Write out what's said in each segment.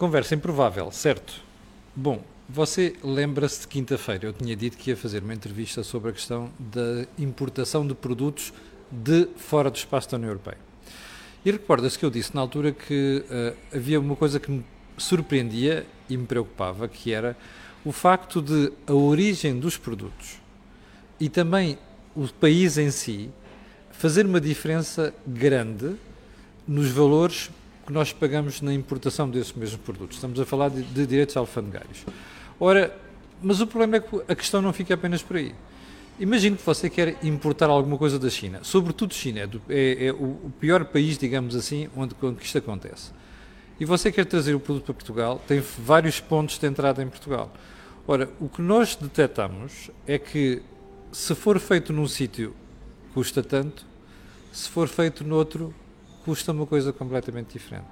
Conversa improvável, certo? Bom, você lembra-se de quinta-feira, eu tinha dito que ia fazer uma entrevista sobre a questão da importação de produtos de fora do espaço da União Europeia. E recorda-se que eu disse na altura que uh, havia uma coisa que me surpreendia e me preocupava, que era o facto de a origem dos produtos e também o país em si fazer uma diferença grande nos valores que nós pagamos na importação desses mesmos produtos. Estamos a falar de, de direitos alfandegários. Ora, mas o problema é que a questão não fica apenas por aí. Imagine que você quer importar alguma coisa da China, sobretudo China, é, é, é o pior país, digamos assim, onde, onde isto acontece. E você quer trazer o produto para Portugal, tem vários pontos de entrada em Portugal. Ora, o que nós detectamos é que se for feito num sítio custa tanto, se for feito noutro custa uma coisa completamente diferente.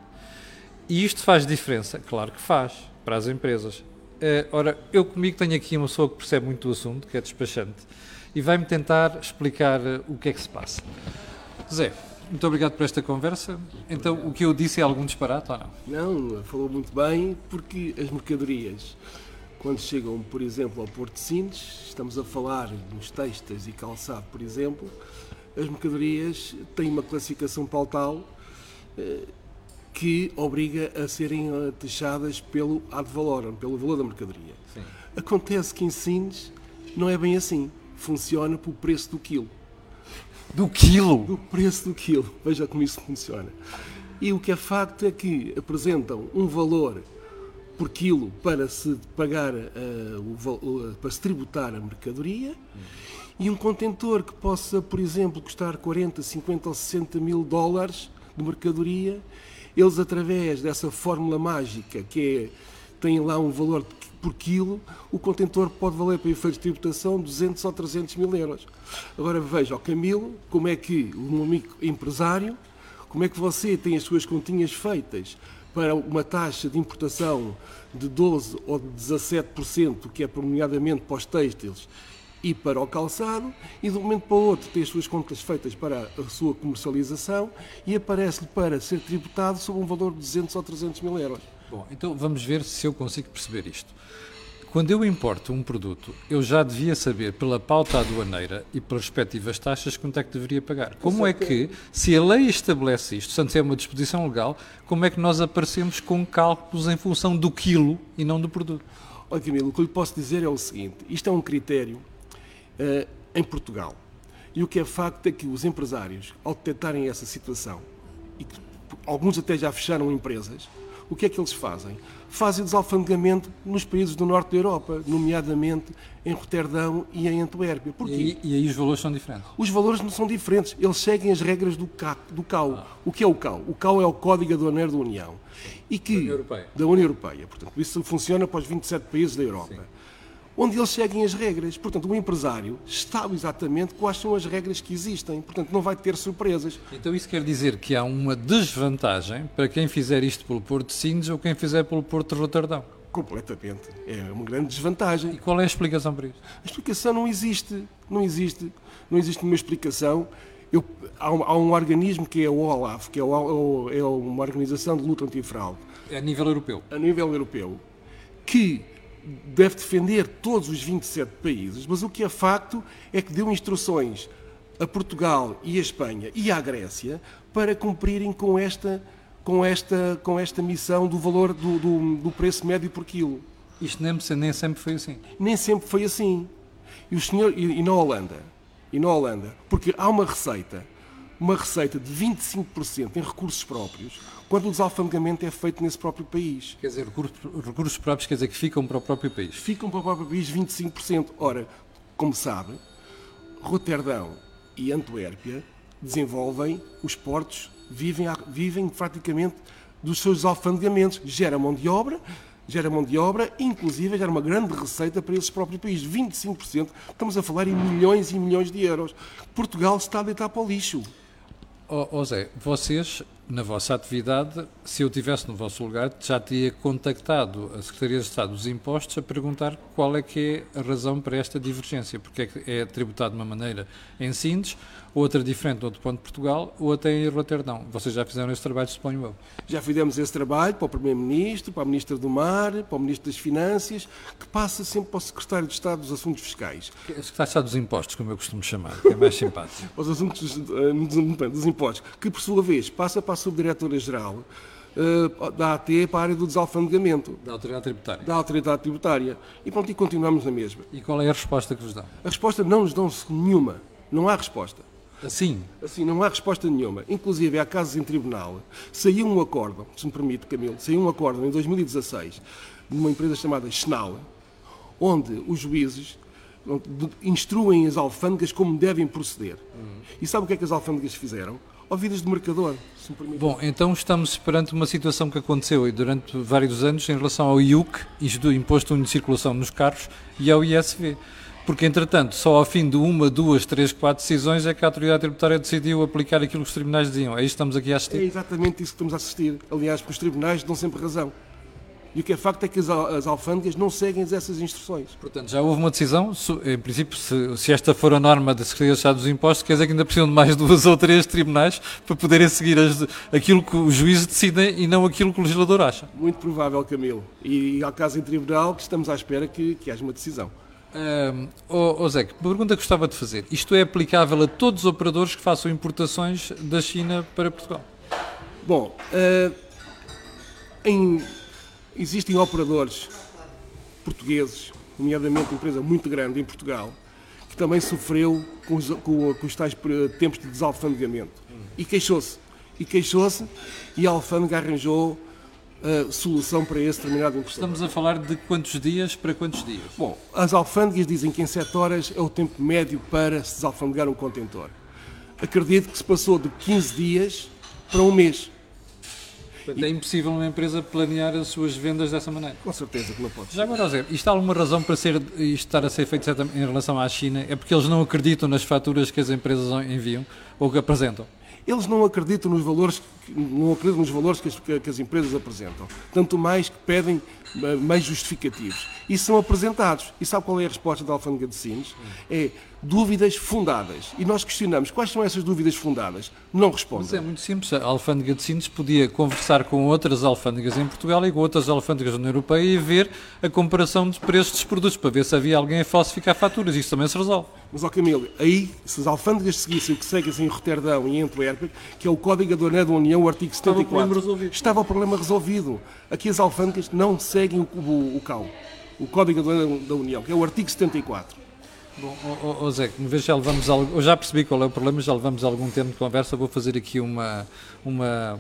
E isto faz diferença? Claro que faz, para as empresas. Uh, ora, eu comigo tenho aqui uma pessoa que percebe muito do assunto, que é despachante, e vai-me tentar explicar uh, o que é que se passa. Zé, muito obrigado por esta conversa. Então, o que eu disse é algum disparate ou não? Não, falou muito bem, porque as mercadorias, quando chegam, por exemplo, ao Porto de Sines, estamos a falar nos textos e calçado, por exemplo, as mercadorias têm uma classificação pautal eh, que obriga a serem eh, taxadas pelo ad valorem, pelo valor da mercadoria. Sim. Acontece que em Sines não é bem assim. Funciona pelo preço do quilo. Do quilo? Do preço do quilo. Veja como isso funciona. E o que é facto é que apresentam um valor por quilo para se pagar, uh, o, uh, para se tributar a mercadoria. Hum e um contentor que possa, por exemplo, custar 40, 50 ou 60 mil dólares de mercadoria, eles, através dessa fórmula mágica que é, tem lá um valor por quilo, o contentor pode valer para efeitos de tributação 200 ou 300 mil euros. Agora veja, o Camilo, como é que, um amigo empresário, como é que você tem as suas continhas feitas para uma taxa de importação de 12 ou de 17%, que é nomeadamente para os têxteis, e para o calçado, e de um momento para o outro tem as suas contas feitas para a sua comercialização e aparece-lhe para ser tributado sob um valor de 200 ou 300 mil euros. Bom, então vamos ver se eu consigo perceber isto. Quando eu importo um produto, eu já devia saber pela pauta aduaneira e pelas respectivas taxas quanto é que deveria pagar. Como é que, se a lei estabelece isto, portanto é uma disposição legal, como é que nós aparecemos com cálculos em função do quilo e não do produto? Olha, Camilo, o que eu lhe posso dizer é o seguinte: isto é um critério uh, em Portugal. E o que é facto é que os empresários, ao detectarem essa situação, e que alguns até já fecharam empresas, o que é que eles fazem? Fazem desalfandegamento nos países do norte da Europa, nomeadamente em Roterdão e em Antuérpia. E aí, e aí, os valores são diferentes? Os valores não são diferentes. Eles seguem as regras do, do CAU. Ah. O que é o CAU? O CAU é o Código Aduaneiro da União. E que, da União Europeia. Da União Europeia. Portanto, isso funciona para os 27 países da Europa. Sim onde eles seguem as regras. Portanto, o empresário sabe exatamente quais são as regras que existem. Portanto, não vai ter surpresas. Então, isso quer dizer que há uma desvantagem para quem fizer isto pelo Porto de Sines ou quem fizer pelo Porto de Roterdão? Completamente. É uma grande desvantagem. E qual é a explicação para isso? A explicação não existe. Não existe. Não existe nenhuma explicação. Eu, há, um, há, um, organismo que é o OLAF, que é, o, é uma organização de luta antifraude. A nível europeu. A nível europeu. Que deve defender todos os 27 países, mas o que é facto é que deu instruções a Portugal e a Espanha e à Grécia para cumprirem com esta, com esta, com esta missão do valor do, do, do preço médio por quilo. Isto nem, nem, sempre foi assim. Nem sempre foi assim. E, o senhor, e, e na Holanda, e na Holanda, porque há uma receita, uma receita de 25% em recursos próprios, quando o desalfandegamento é feito nesse próprio país. Quer dizer, recursos próprios quer dizer que ficam para o próprio país? Ficam para o próprio país 25%. Ora, como sabe, Roterdão e Antuérpia desenvolvem os portos, vivem, vivem praticamente dos seus alfandegamentos. Gera mão de obra, gera mão de obra, inclusive gera uma grande receita para esses próprios países. 25%, estamos a falar em milhões e milhões de euros. Portugal está a deitar para o lixo. Oh, oh Zé, vocês na vossa atividade, se eu tivesse no vosso lugar, já teria contactado a Secretaria de Estado dos Impostos a perguntar qual é que é a razão para esta divergência, porque é que é tributado de uma maneira em Sintes, outra diferente no outro ponto de Portugal, ou até em Roterdão. Vocês já fizeram esse trabalho, suponho eu. Já fizemos esse trabalho para o Primeiro-Ministro, para a Ministra do Mar, para o Ministro das Finanças, que passa sempre para o Secretário de Estado dos Assuntos Fiscais. O Secretário de Estado dos Impostos, como eu costumo chamar, que é mais simpático. Os assuntos uh, dos impostos, que por sua vez passa para a Subdiretora-Geral uh, da AT para a área do desalfandegamento. Da Autoridade Tributária. Da Autoridade Tributária. E pronto, e continuamos na mesma. E qual é a resposta que vos dão? A resposta não nos dão nenhuma. Não há resposta. Assim? Assim, não há resposta nenhuma. Inclusive, há casos em tribunal. Saiu um acórdão, se me permite, Camilo, saiu um acórdão em 2016 de uma empresa chamada Schnall, onde os juízes instruem as alfândegas como devem proceder. Uhum. E sabe o que é que as alfândegas fizeram? Ouvidas de mercador, se me permite. Bom, então estamos perante uma situação que aconteceu durante vários anos em relação ao IUC, isto do Imposto de Circulação nos Carros, e ao ISV porque entretanto, só ao fim de uma, duas, três, quatro decisões é que a autoridade tributária decidiu aplicar aquilo que os tribunais diziam. É isso que estamos aqui a assistir? É exatamente isso que estamos a assistir. Aliás, porque os tribunais dão sempre razão. E o que é facto é que as, as alfândegas não seguem essas instruções. Portanto, já houve uma decisão, em princípio, se, se esta for a norma da Secretaria de Estado dos Impostos, quer dizer que ainda precisam de mais duas ou três tribunais para poderem seguir as, aquilo que os juízes decidem e não aquilo que o legislador acha. Muito provável, Camilo. E há caso em tribunal que estamos à espera que, que haja uma decisão. Um, oh, oh Zé, pergunta que gostava de fazer. Isto é aplicável a todos os operadores que façam importações da China para Portugal? Bom, uh, em, existem operadores portugueses, nomeadamente uma empresa muito grande em Portugal, que também sofreu com os, com, com os tais tempos de desalfandegamento. E queixou-se. E queixou-se e a alfândega arranjou a solução para esse determinado impostor. Estamos a falar de quantos dias para quantos dias? Bom, as alfândegas dizem que em 7 horas é o tempo médio para se desalfandegar um contentor. Acredito que se passou de 15 dias para um mês. Portanto, é impossível uma empresa planear as suas vendas dessa maneira. Com certeza que não pode. Já agora, Zé, isto há alguma razão para ser, isto estar a ser feito em relação à China? É porque eles não acreditam nas faturas que as empresas enviam ou que apresentam? Eles não acreditam nos valores, não acreditam nos valores que as, que as empresas apresentam. Tanto mais que pedem eh, mais justificativos. E são apresentados. E sabe qual é a resposta da Alfândega de Sines? É dúvidas fundadas. E nós questionamos quais são essas dúvidas fundadas. Não respondem. Mas é muito simples. A Alfândega de Sines podia conversar com outras alfândegas em Portugal e com outras alfândegas na União Europeia e ver a comparação de preços dos produtos para ver se havia alguém a falsificar faturas. Isso também se resolve. Mas, ó Camilo, aí, se as alfândegas seguissem o que seguem em Roterdão e em Antuérpia, que é o Código Aduaneiro da União, o artigo 74, estava o, estava o problema resolvido. Aqui as alfândegas não seguem o, o, o CAU, o Código Aduaneiro da União, que é o artigo 74. Bom, oh, oh, Zé, uma vez já levamos, eu já percebi qual é o problema, já levamos algum tempo de conversa, vou fazer aqui uma, uma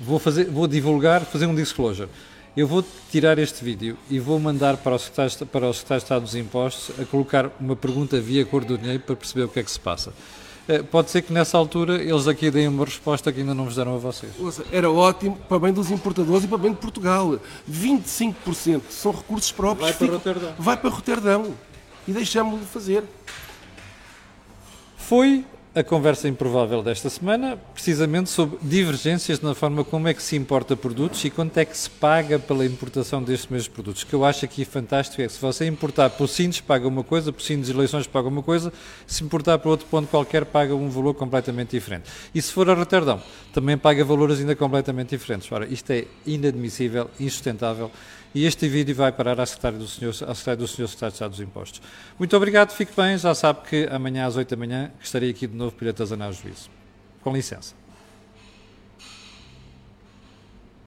vou fazer, vou divulgar, fazer um disclosure. Eu vou tirar este vídeo e vou mandar para o Secretário, para o Secretário de Estado dos Impostos a colocar uma pergunta via cor do dinheiro para perceber o que é que se passa. Eh, pode ser que nessa altura eles aqui deem uma resposta que ainda não vos deram a vocês. Era ótimo para bem dos importadores e para bem de Portugal. 25% são recursos próprios. Vai para Roterdão. Vai para Roterdão e deixamos-lo fazer. Foi a conversa improvável desta semana, precisamente sobre divergências na forma como é que se importa produtos e quanto é que se paga pela importação destes mesmos produtos. O que eu acho aqui fantástico é que se você importar por Sintes paga uma coisa, por e eleições paga uma coisa, se importar para outro ponto qualquer paga um valor completamente diferente. E se for a Roterdão, também paga valores ainda completamente diferentes. Ora, isto é inadmissível, insustentável e este vídeo vai parar à secretária do Senhor, à do Senhor Secretário de Estado dos Impostos. Muito obrigado, fique bem, já sabe que amanhã às 8 da manhã estarei aqui de novo para lhe atazanar o juízo. Com licença.